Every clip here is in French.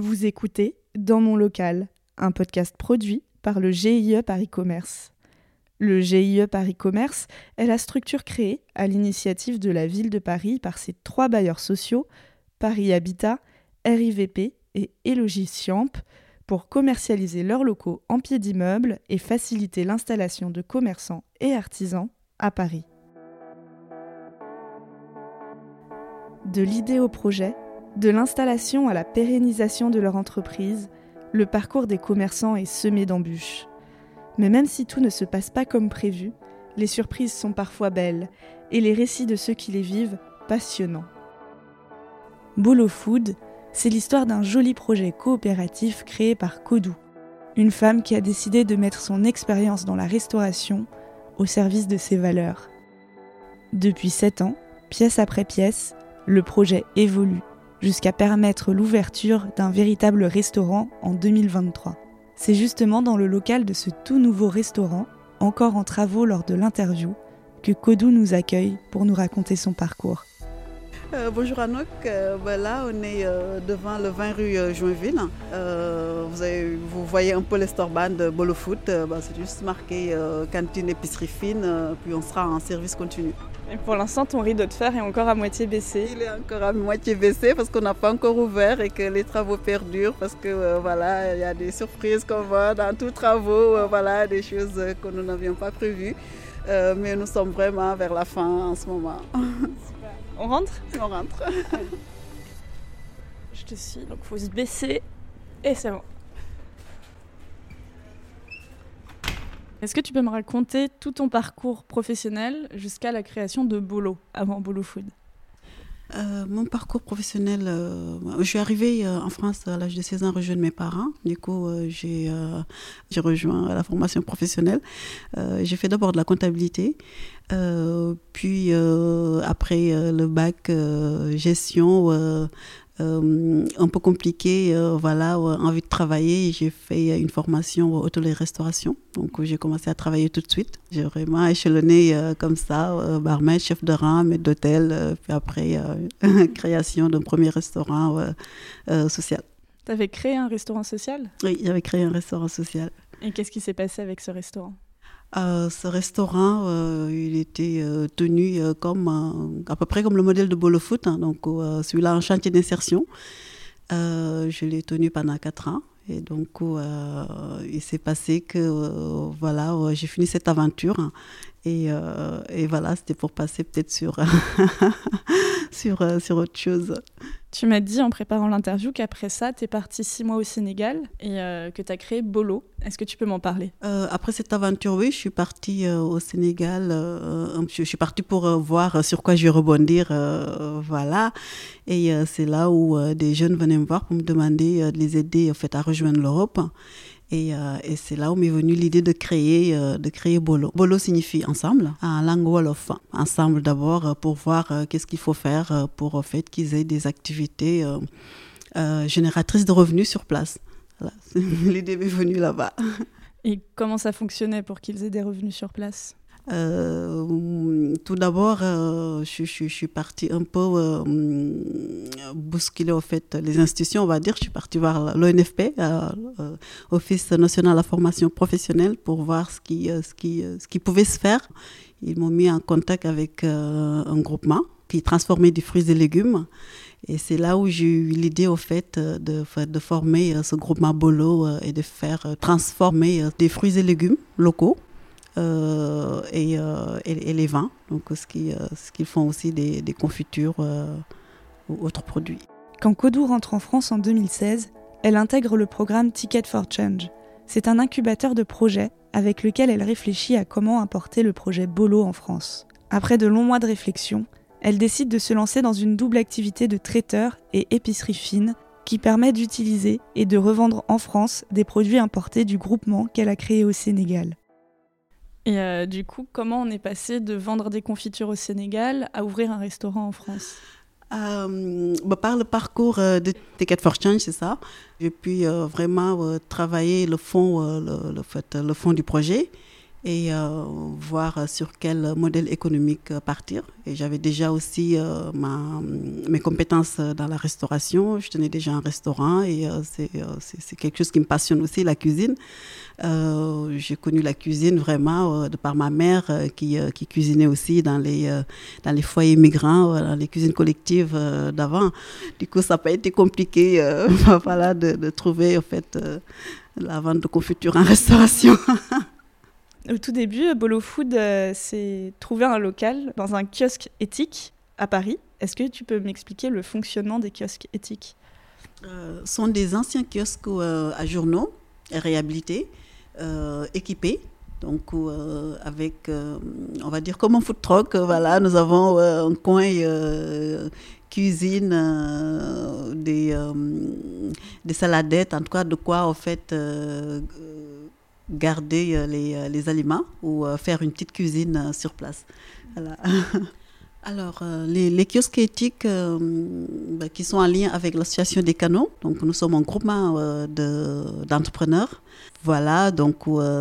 Vous écoutez Dans mon local, un podcast produit par le GIE Paris Commerce. Le GIE Paris Commerce est la structure créée à l'initiative de la ville de Paris par ses trois bailleurs sociaux, Paris Habitat, RIVP et Elogis pour commercialiser leurs locaux en pied d'immeuble et faciliter l'installation de commerçants et artisans à Paris. De l'idée au projet, de l'installation à la pérennisation de leur entreprise, le parcours des commerçants est semé d'embûches. Mais même si tout ne se passe pas comme prévu, les surprises sont parfois belles et les récits de ceux qui les vivent passionnants. Bolo Food, c'est l'histoire d'un joli projet coopératif créé par Kodou, une femme qui a décidé de mettre son expérience dans la restauration au service de ses valeurs. Depuis 7 ans, pièce après pièce, le projet évolue jusqu'à permettre l'ouverture d'un véritable restaurant en 2023. C'est justement dans le local de ce tout nouveau restaurant, encore en travaux lors de l'interview, que Kodou nous accueille pour nous raconter son parcours. Euh, bonjour Anouk, euh, ben là on est euh, devant le 20 rue Joinville. Vous, vous, voyez un peu les store de Bolo Foot, ben, c'est juste marqué cantine épicerie fine, puis on sera en service continu. Et pour l'instant, ton rideau de fer est encore à moitié baissé. Il est encore à moitié baissé parce qu'on n'a pas encore ouvert et que les travaux perdurent parce que voilà, il y a des surprises qu'on voit dans tous travaux, voilà, des choses que nous n'avions pas prévues. Mais nous sommes vraiment vers la fin en ce moment. On rentre On rentre. Je te suis, donc il faut se baisser et c'est bon. Est-ce que tu peux me raconter tout ton parcours professionnel jusqu'à la création de Bolo, avant Bolo Food? Euh, mon parcours professionnel, euh, je suis arrivée euh, en France à l'âge de 16 ans, rejoindre mes parents. Du coup, j'ai rejoint la formation professionnelle. j'ai fait d'abord de la comptabilité, puis après le bac gestion, un peu compliqué, euh, voilà, euh, envie de travailler. J'ai fait une formation hôtellerie-restauration. Donc, j'ai commencé à travailler tout de suite. J'ai vraiment échelonné comme ça, barman, chef de rang, maître d'hôtel, puis après, création d'un premier restaurant social. Tu avais créé un restaurant social? Oui, j'avais créé un restaurant social. Et qu'est-ce qui s'est passé avec ce restaurant? Euh, ce restaurant, euh, il était euh, tenu comme à peu près comme le modèle de Bolo Foot, hein, donc celui-là en chantier d'insertion. je l'ai tenu pendant quatre ans. Et donc, il s'est passé que voilà, j'ai fini cette aventure. Hein, et, et, voilà, c'était pour passer peut-être sur, sur, sur autre chose. Tu m'as dit en préparant l'interview qu'après ça, tu es parti six mois au Sénégal et euh, que tu as créé Bolo. Est-ce que tu peux m'en parler? Euh, Après cette aventure, oui, je suis partie euh, au Sénégal. je suis partie pour voir sur quoi je vais rebondir. voilà. Et c'est là où des jeunes venaient me voir pour me demander de les aider en fait, à rejoindre l'Europe. Euh, et, c'est là où m'est venue l'idée de créer, euh, de créer Bolo. Bolo signifie ensemble, en langue Wolof. Ensemble d'abord euh, pour voir qu'est-ce qu'il faut faire pour en fait, qu'ils aient des activités génératrices de revenus sur place. L'idée m'est venue là-bas. Et comment ça fonctionnait pour qu'ils aient des revenus sur place? Euh, tout d'abord, euh, je, suis partie un peu euh, bousculer en fait les institutions, on va dire. Je suis partie voir l'ONFP, Office national de la formation professionnelle, pour voir ce qui, ce qui, ce qui pouvait se faire. Ils m'ont mis en contact avec un groupement qui transformait des fruits et légumes. Et c'est là où j'ai eu l'idée, au fait, de, de former ce groupement Bolo et de faire transformer des fruits et légumes locaux euh, euh, et, les vins, donc ce qu'ils euh, font aussi des, des confitures ou autres produits. Quand Kodou rentre en France en 2016, elle intègre le programme Ticket for Change. C'est un incubateur de projets avec lequel elle réfléchit à comment importer le projet Bolo en France. Après de longs mois de réflexion, elle décide de se lancer dans une double activité de traiteur et épicerie fine qui permet d'utiliser et de revendre en France des produits importés du groupement qu'elle a créé au Sénégal. Et euh, du coup, comment on est passé de vendre des confitures au Sénégal à ouvrir un restaurant en France? Euh, bah, par le parcours euh, de Ticket for Change, c'est ça. J'ai pu vraiment travailler le fond, le, fond du projet. Et voir sur quel modèle économique partir. Et j'avais déjà aussi ma, mes compétences dans la restauration. Je tenais déjà un restaurant et c'est quelque chose qui me passionne aussi, la cuisine. J'ai connu la cuisine vraiment de par ma mère qui, qui, cuisinait aussi dans les, dans les foyers migrants, dans les cuisines collectives d'avant. Du coup, ça n'a pas été compliqué voilà, de, de, trouver en fait, la vente de confiture en restauration. Au tout début, Bolo Food euh, s'est trouvé un local dans un kiosque éthique à Paris. Est-ce que tu peux m'expliquer le fonctionnement des kiosques éthiques? Euh, sont des anciens kiosques euh, à journaux réhabilités, équipés. Donc, avec, on va dire, comme un food truck, voilà, nous avons un coin cuisine, des, des saladettes, en tout cas de quoi, en fait, garder euh, les, euh, les, aliments ou euh, faire une petite cuisine sur place. Alors, les, les, kiosques éthiques bah, qui sont en lien avec l'association des canaux, donc nous sommes un groupement d'entrepreneurs. voilà, donc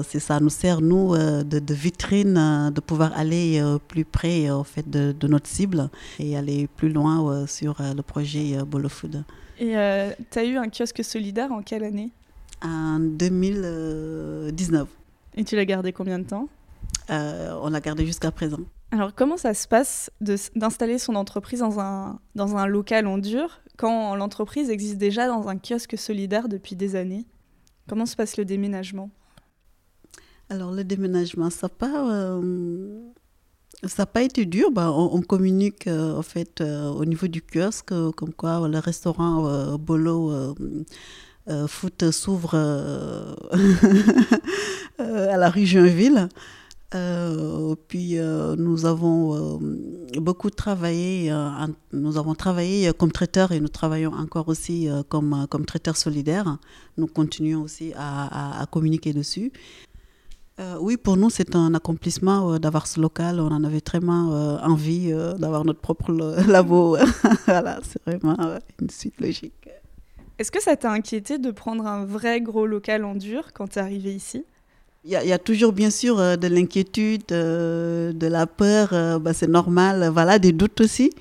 c'est ça nous sert, nous, de, vitrine, de pouvoir aller plus près en fait, de, de, notre cible et aller plus loin sur le projet Bolo Food. Et tu as eu un kiosque solidaire en quelle année? En 2019. Et tu l'as gardé combien de temps? Euh, On l'a gardé jusqu'à présent. Alors comment ça se passe d'installer son entreprise dans un, dans un local en dur quand l'entreprise existe déjà dans un kiosque solidaire depuis des années? Comment se passe le déménagement? Alors le déménagement, ça n'a pas, euh, pas été dur. Bah, on, communique euh, en fait au niveau du kiosque, comme quoi le restaurant Bolo euh, foot s'ouvre euh, euh, à la rue Joinville. puis nous avons beaucoup travaillé, nous avons travaillé comme traiteur et nous travaillons encore aussi comme, comme traiteur solidaire. Nous continuons aussi à, communiquer dessus. oui, pour nous, c'est un accomplissement d'avoir ce local. On en avait vraiment envie d'avoir notre propre labo. voilà, c'est vraiment une suite logique. Est-ce que ça t'a inquiété de prendre un vrai gros local en dur quand tu es arrivé ici? Il y, a toujours bien sûr euh, de l'inquiétude, euh, de la peur, euh, bah, c'est normal, voilà, des doutes aussi.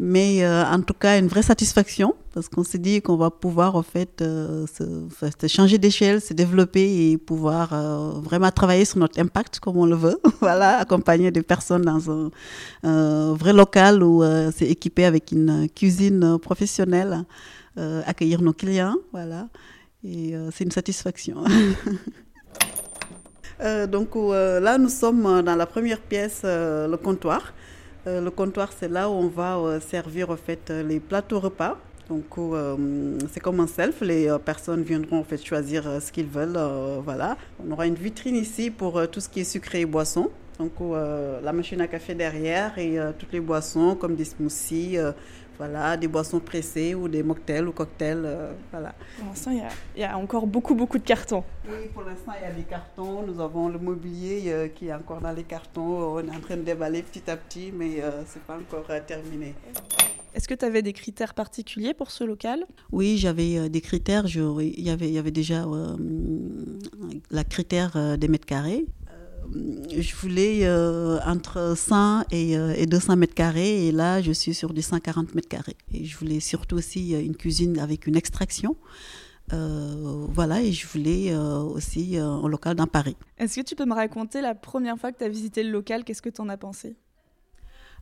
Mais en tout cas, une vraie satisfaction parce qu'on s'est dit qu'on va pouvoir en fait se, changer d'échelle, se développer et pouvoir vraiment travailler sur notre impact comme on le veut. voilà, accompagner des personnes dans un, vrai local où c'est équipé avec une cuisine professionnelle. Euh, accueillir nos clients, voilà. Et euh, c'est une satisfaction. Euh, donc là, nous sommes dans la première pièce, le comptoir. le comptoir, c'est là où on va servir en fait les plateaux repas. Donc c'est comme un self, les personnes viendront en fait choisir ce qu'ils veulent. voilà, on aura une vitrine ici pour tout ce qui est sucré et boisson. Donc la machine à café derrière et toutes les boissons comme des smoothies, voilà, des boissons pressées ou des mocktails ou cocktails. Euh, voilà. Pour l'instant, il y, a encore beaucoup, beaucoup de cartons. Oui, pour l'instant, il y a des cartons. Nous avons le mobilier euh, qui est encore dans les cartons. On est en train de déballer petit à petit, mais euh, ce n'est pas encore terminé. Est-ce que tu avais des critères particuliers pour ce local? Oui, j'avais des critères. il, y avait, il y avait déjà la critère des mètres carrés. Euh, je voulais euh, entre 100 et, 200 euh, mètres carrés et là je suis sur du 140 mètres carrés. Et je voulais surtout aussi une cuisine avec une extraction. voilà, et je voulais aussi un local dans Paris. Est-ce que tu peux me raconter la première fois que tu as visité le local, qu'est-ce que tu en as pensé?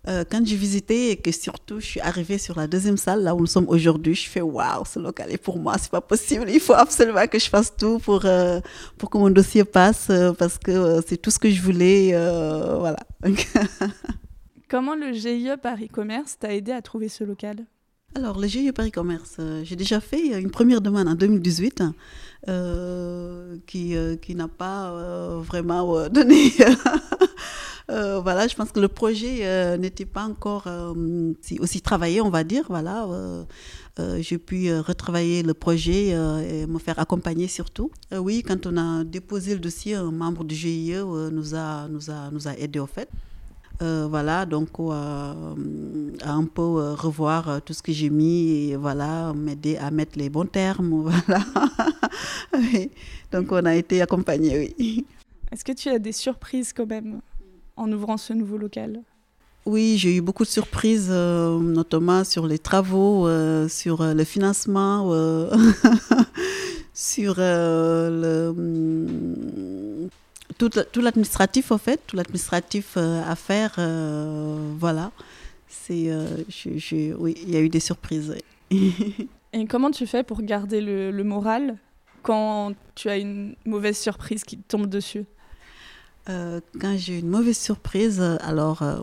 Euh, quand j'ai visité et que surtout je suis arrivée sur la deuxième salle, là où nous sommes aujourd'hui, je fais waouh, ce local est pour moi, c'est pas possible. Il faut absolument que je fasse tout pour, euh, pour que mon dossier passe euh, parce que c'est tout ce que je voulais. voilà. Comment le GIE Paris Commerce t'a aidé à trouver ce local? Alors, le GIE Paris Commerce, j'ai déjà fait une première demande en 2018 qui, qui n'a pas vraiment donné euh, voilà, je pense que le projet euh, n'était pas encore euh, aussi travaillé, on va dire. Voilà, j'ai pu retravailler le projet et me faire accompagner surtout. oui, quand on a déposé le dossier, un membre du GIE nous a nous a nous a aidé au fait. voilà, donc à un peu revoir tout ce que j'ai mis et voilà, m'aider à mettre les bons termes. Voilà. donc on a été accompagné, oui. Est-ce que tu as des surprises quand même? En ouvrant ce nouveau local oui, j'ai eu beaucoup de surprises, euh, notamment sur les travaux, euh, sur euh, le financement, sur le, hum, tout, tout l'administratif, en fait, tout l'administratif à faire. voilà. C'est, oui, il y a eu des surprises. Et comment tu fais pour garder le, le moral quand tu as une mauvaise surprise qui tombe dessus? Euh, quand j'ai une mauvaise surprise, alors euh,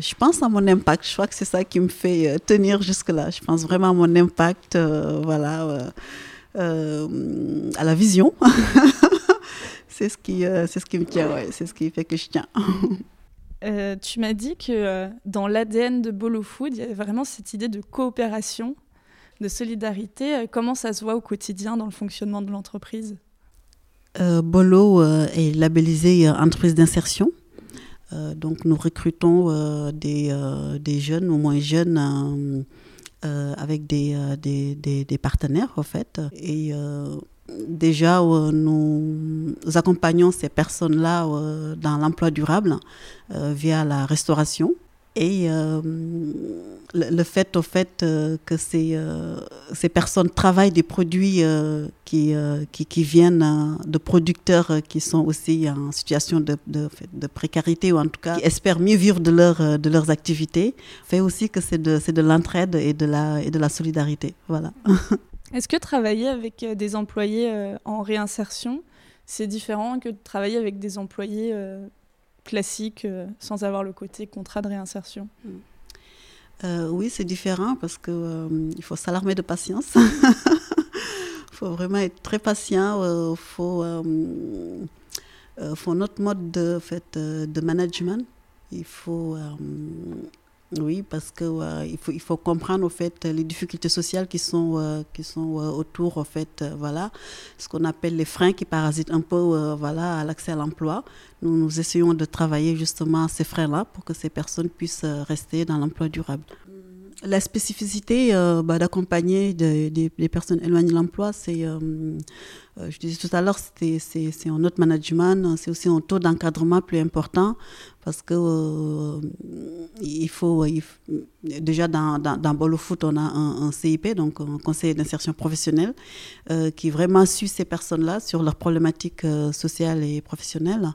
je pense à mon impact. Je crois que c'est ça qui me fait euh, tenir jusque-là. Je pense vraiment à mon impact, voilà, à la vision. c'est ce qui, ce qui me tient, ouais, c'est ce qui fait que je tiens. tu m'as dit que dans l'ADN de Bolo Food, il y avait vraiment cette idée de coopération, de solidarité. Comment ça se voit au quotidien dans le fonctionnement de l'entreprise? Bolo euh, est labellisé euh, entreprise d'insertion. donc nous recrutons des, des, jeunes ou moins jeunes avec des, des, des, partenaires en fait. Et déjà nous accompagnons ces personnes-là dans l'emploi durable via la restauration et euh, le, fait au fait euh, que ces, euh, ces personnes travaillent des produits qui, qui, viennent de producteurs qui sont aussi en situation de, de, de, précarité ou en tout cas qui espèrent mieux vivre de, leur, de leurs activités, fait aussi que c'est de, de l'entraide et, de la, et de la solidarité. Voilà. Est-ce que travailler avec des employés en réinsertion, c'est différent que de travailler avec des employés classique euh, sans avoir le côté contrat de réinsertion mm. euh, Oui, c'est différent parce qu'il euh, faut s'alarmer de patience. Il faut vraiment être très patient. Il faut, faut notre mode de, de management. Il faut oui, parce que il, faut, il faut comprendre au fait les difficultés sociales qui sont, euh, qui sont euh, autour, au fait, euh, voilà, ce qu'on appelle les freins qui parasitent un peu, voilà, l'accès à l'emploi. Nous, nous essayons de travailler justement ces freins-là pour que ces personnes puissent rester dans l'emploi durable. La spécificité bah, d'accompagner des, personnes éloignées de l'emploi, c'est euh, je disais tout à l'heure, c'est un autre management, c'est aussi un taux d'encadrement plus important parce que euh, il, faut, déjà dans, dans, dans Foot, on a un, CIP, donc un conseil d'insertion professionnelle, euh, qui vraiment suit ces personnes-là sur leurs problématiques sociales et professionnelles.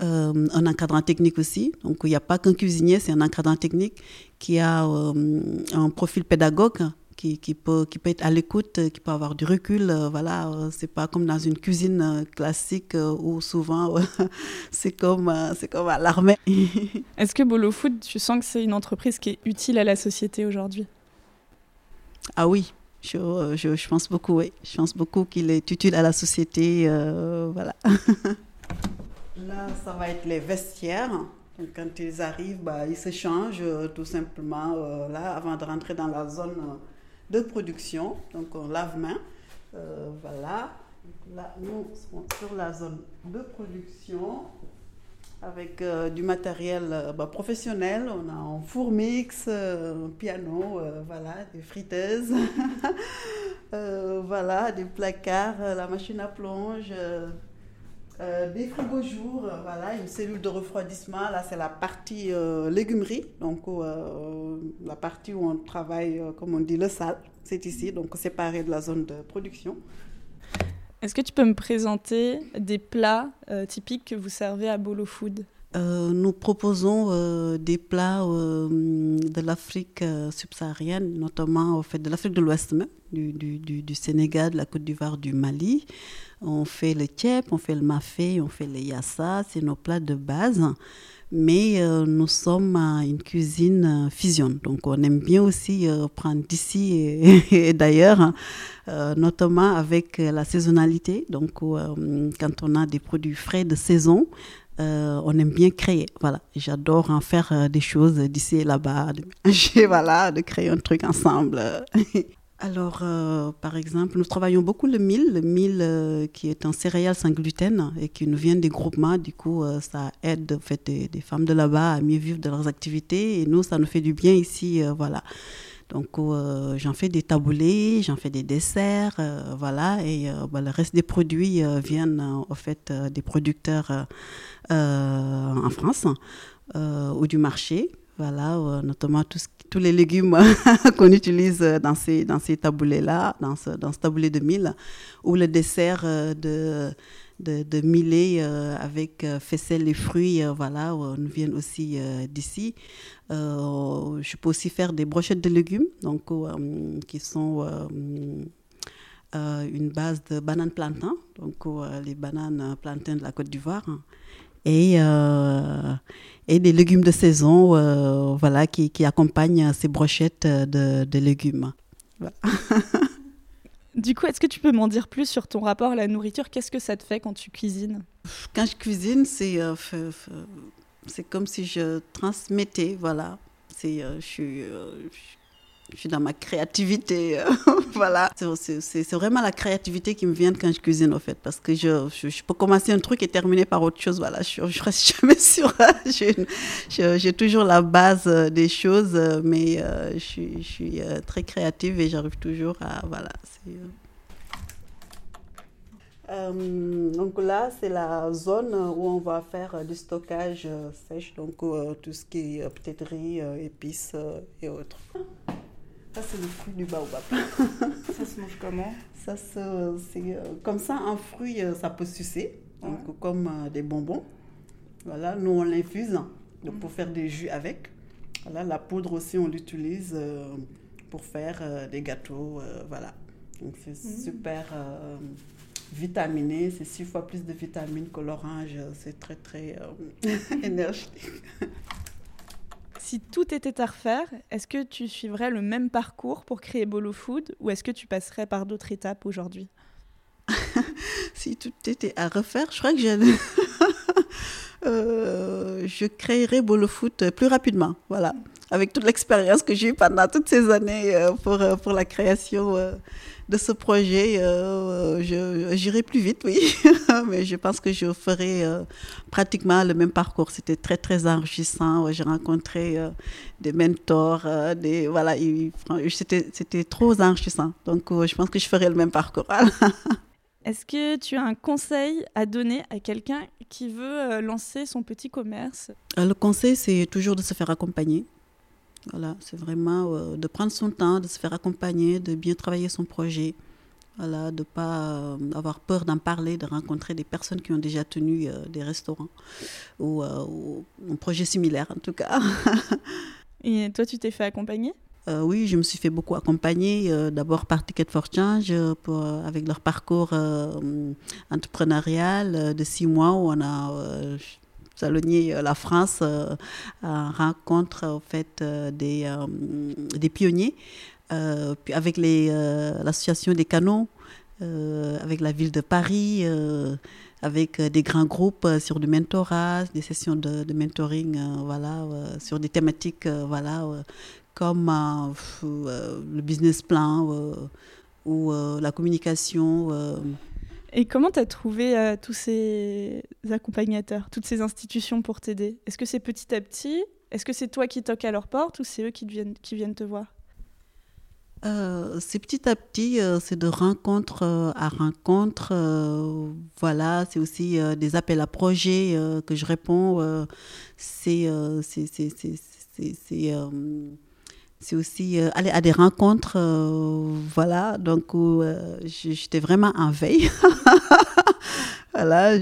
un encadrant technique aussi, donc il n'y a pas qu'un cuisinier, c'est un encadrant technique qui a un profil pédagogue qui, qui, peut, qui peut être à l'écoute, qui peut avoir du recul. Euh, voilà, euh, c'est pas comme dans une cuisine euh, classique où souvent c'est comme, c'est comme à l'armée. Est-ce que Bolo Food, tu sens que c'est une entreprise qui est utile à la société aujourd'hui? Ah oui, je, je, je, pense beaucoup, oui. Je pense beaucoup qu'il est utile à la société. voilà. Là, ça va être les vestiaires. quand ils arrivent, bah, ils se changent tout simplement là avant de rentrer dans la zone de production. Donc on lave-main. Euh, voilà. Là, nous sommes sur la zone de production avec euh, du matériel euh, bah, professionnel. On a un four mix, un piano, voilà, des friteuses, voilà, des placards, la machine à plonge. Euh, des frigos jours, euh, voilà, une cellule de refroidissement. Là, c'est la partie euh, légumerie, donc la partie où on travaille, comme on dit, le sale. C'est ici, donc séparé de la zone de production. Est-ce que tu peux me présenter des plats typiques que vous servez à Bolo Food? Nous proposons des plats de l'Afrique subsaharienne, notamment au fait, de l'Afrique de l'Ouest du, du, Sénégal, de la Côte d'Ivoire, du Mali. On fait le tchèp, on fait le mafé, on fait le yassa, c'est nos plats de base. Mais euh, nous sommes une cuisine euh, fusion. Donc on aime bien aussi euh, prendre d'ici et, d'ailleurs, notamment avec la saisonnalité. Donc quand on a des produits frais de saison, on aime bien créer. Voilà, j'adore en faire des choses d'ici et là-bas, de voilà, de créer un truc ensemble. alors, euh, par exemple, nous travaillons beaucoup le mil, le mil euh, qui est un céréale sans gluten et qui nous vient des groupements. Du coup, euh, ça aide fait, des, femmes de là-bas à mieux vivre de leurs activités et nous, ça nous fait du bien ici. voilà. Donc j'en fais des taboulés, j'en fais des desserts, voilà, et bah, le reste des produits viennent en fait des producteurs en France ou du marché. Voilà, notamment tous les légumes qu'on utilise dans ces, dans ces taboulés-là, dans ce, dans ce taboulé de mille, ou le dessert de de, de millet euh, avec euh, faisselle et fruits, euh, voilà, nous viennent aussi d'ici. je peux aussi faire des brochettes de légumes, donc qui sont une base de bananes plantain, donc les bananes plantains de la Côte d'Ivoire. Et, et des légumes de saison voilà, qui, qui accompagnent ces brochettes de, de légumes. Voilà. Du coup, est-ce que tu peux m'en dire plus sur ton rapport à la nourriture? Qu'est-ce que ça te fait quand tu cuisines? Quand je cuisine, c'est euh, c'est comme si je transmettais, voilà. C'est euh, je suis euh, je suis dans ma créativité. voilà. C'est vraiment la créativité qui me vient quand je cuisine, en fait. Parce que je, je, peux commencer un truc et terminer par autre chose. Voilà. Je ne reste jamais sur. J'ai toujours la base euh, des choses, euh, mais euh, je, suis, je très créative et j'arrive toujours à. Voilà. donc là, c'est la zone où on va faire du stockage sèche, donc tout ce qui est peut-être riz, épices et autres. Ça, c'est le fruit du baobab. ça se mange comment? Ça, c'est euh, comme ça, un fruit, euh, ça peut sucer, donc, comme euh, des bonbons. Voilà, nous, on l'infuse donc, pour faire des jus avec. Voilà, la poudre aussi, on l'utilise pour faire des gâteaux. voilà. Donc, c'est mm. super vitaminé. C'est six fois plus de vitamines que l'orange. C'est très, très énergique. Si tout était à refaire, est-ce que tu suivrais le même parcours pour créer Bolo Food ou est-ce que tu passerais par d'autres étapes aujourd'hui? Si tout était à refaire, je crois que je, euh, je créerais Bolo Food plus rapidement. Voilà. Avec toute l'expérience que j'ai eue pendant toutes ces années euh, pour, euh, pour la création de ce projet, euh, j'irai plus vite, oui. Mais je pense que je ferai euh, pratiquement le même parcours. C'était très, très enrichissant. J'ai rencontré euh, des mentors. des, voilà, c'était trop enrichissant. Donc, je pense que je ferai le même parcours. Est-ce que tu as un conseil à donner à quelqu'un qui veut lancer son petit commerce? Le conseil, c'est toujours de se faire accompagner. Voilà, c'est vraiment euh, de prendre son temps, de se faire accompagner, de bien travailler son projet. Voilà, de ne pas euh, avoir peur d'en parler, de rencontrer des personnes qui ont déjà tenu euh, des restaurants ou, un projet similaire en tout cas. Et toi, tu t'es fait accompagner? Oui, je me suis fait beaucoup accompagner, d'abord par Ticket for Change, pour, avec leur parcours entrepreneurial de six mois où on a Salonier euh, la France euh, rencontre en fait euh, des, pionniers avec l'association des canaux avec la ville de Paris avec des grands groupes sur du mentorat, des sessions de, mentoring, sur des thématiques, comme le business plan ou la communication. Et comment tu as trouvé euh, tous ces accompagnateurs, toutes ces institutions pour t'aider? Est-ce que c'est petit à petit? Est-ce que c'est toi qui toques à leur porte ou c'est eux qui viennent, qui viennent te voir? Euh, c'est petit à petit, euh, c'est de rencontre à rencontre. voilà, c'est aussi des appels à projets que je réponds. c'est c'est aussi euh, aller à des rencontres, euh, voilà, donc euh, j'étais vraiment en veille. voilà.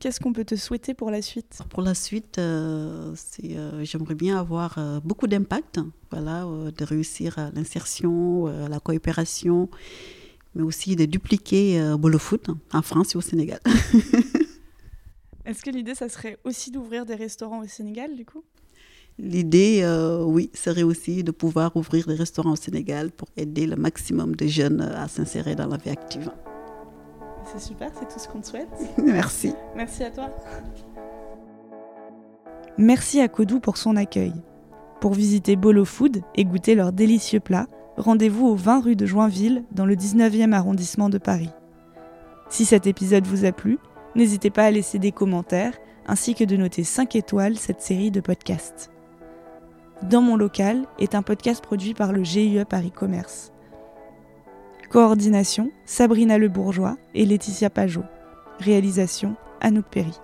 Qu'est-ce qu'on peut te souhaiter pour la suite? Pour la suite, j'aimerais bien avoir beaucoup d'impact, voilà, de réussir l'insertion, la coopération, mais aussi de dupliquer Bolo Foot en France et au Sénégal. Est-ce que l'idée, ça serait aussi d'ouvrir des restaurants au Sénégal, du coup? L'idée, euh, oui, serait aussi de pouvoir ouvrir des restaurants au Sénégal pour aider le maximum de jeunes à s'insérer dans la vie active. C'est super, c'est tout ce qu'on te souhaite. Merci. Merci à toi. Merci à Kodou pour son accueil. Pour visiter Bolo Food et goûter leurs délicieux plats, rendez-vous au 20 rue de Joinville, dans le 19e arrondissement de Paris. Si cet épisode vous a plu, n'hésitez pas à laisser des commentaires ainsi que de noter 5 étoiles cette série de podcasts. Dans mon local est un podcast produit par le GIE Paris Commerce. Coordination Sabrina Le Bourgeois et Laetitia Pajot. Réalisation Anouk Perry.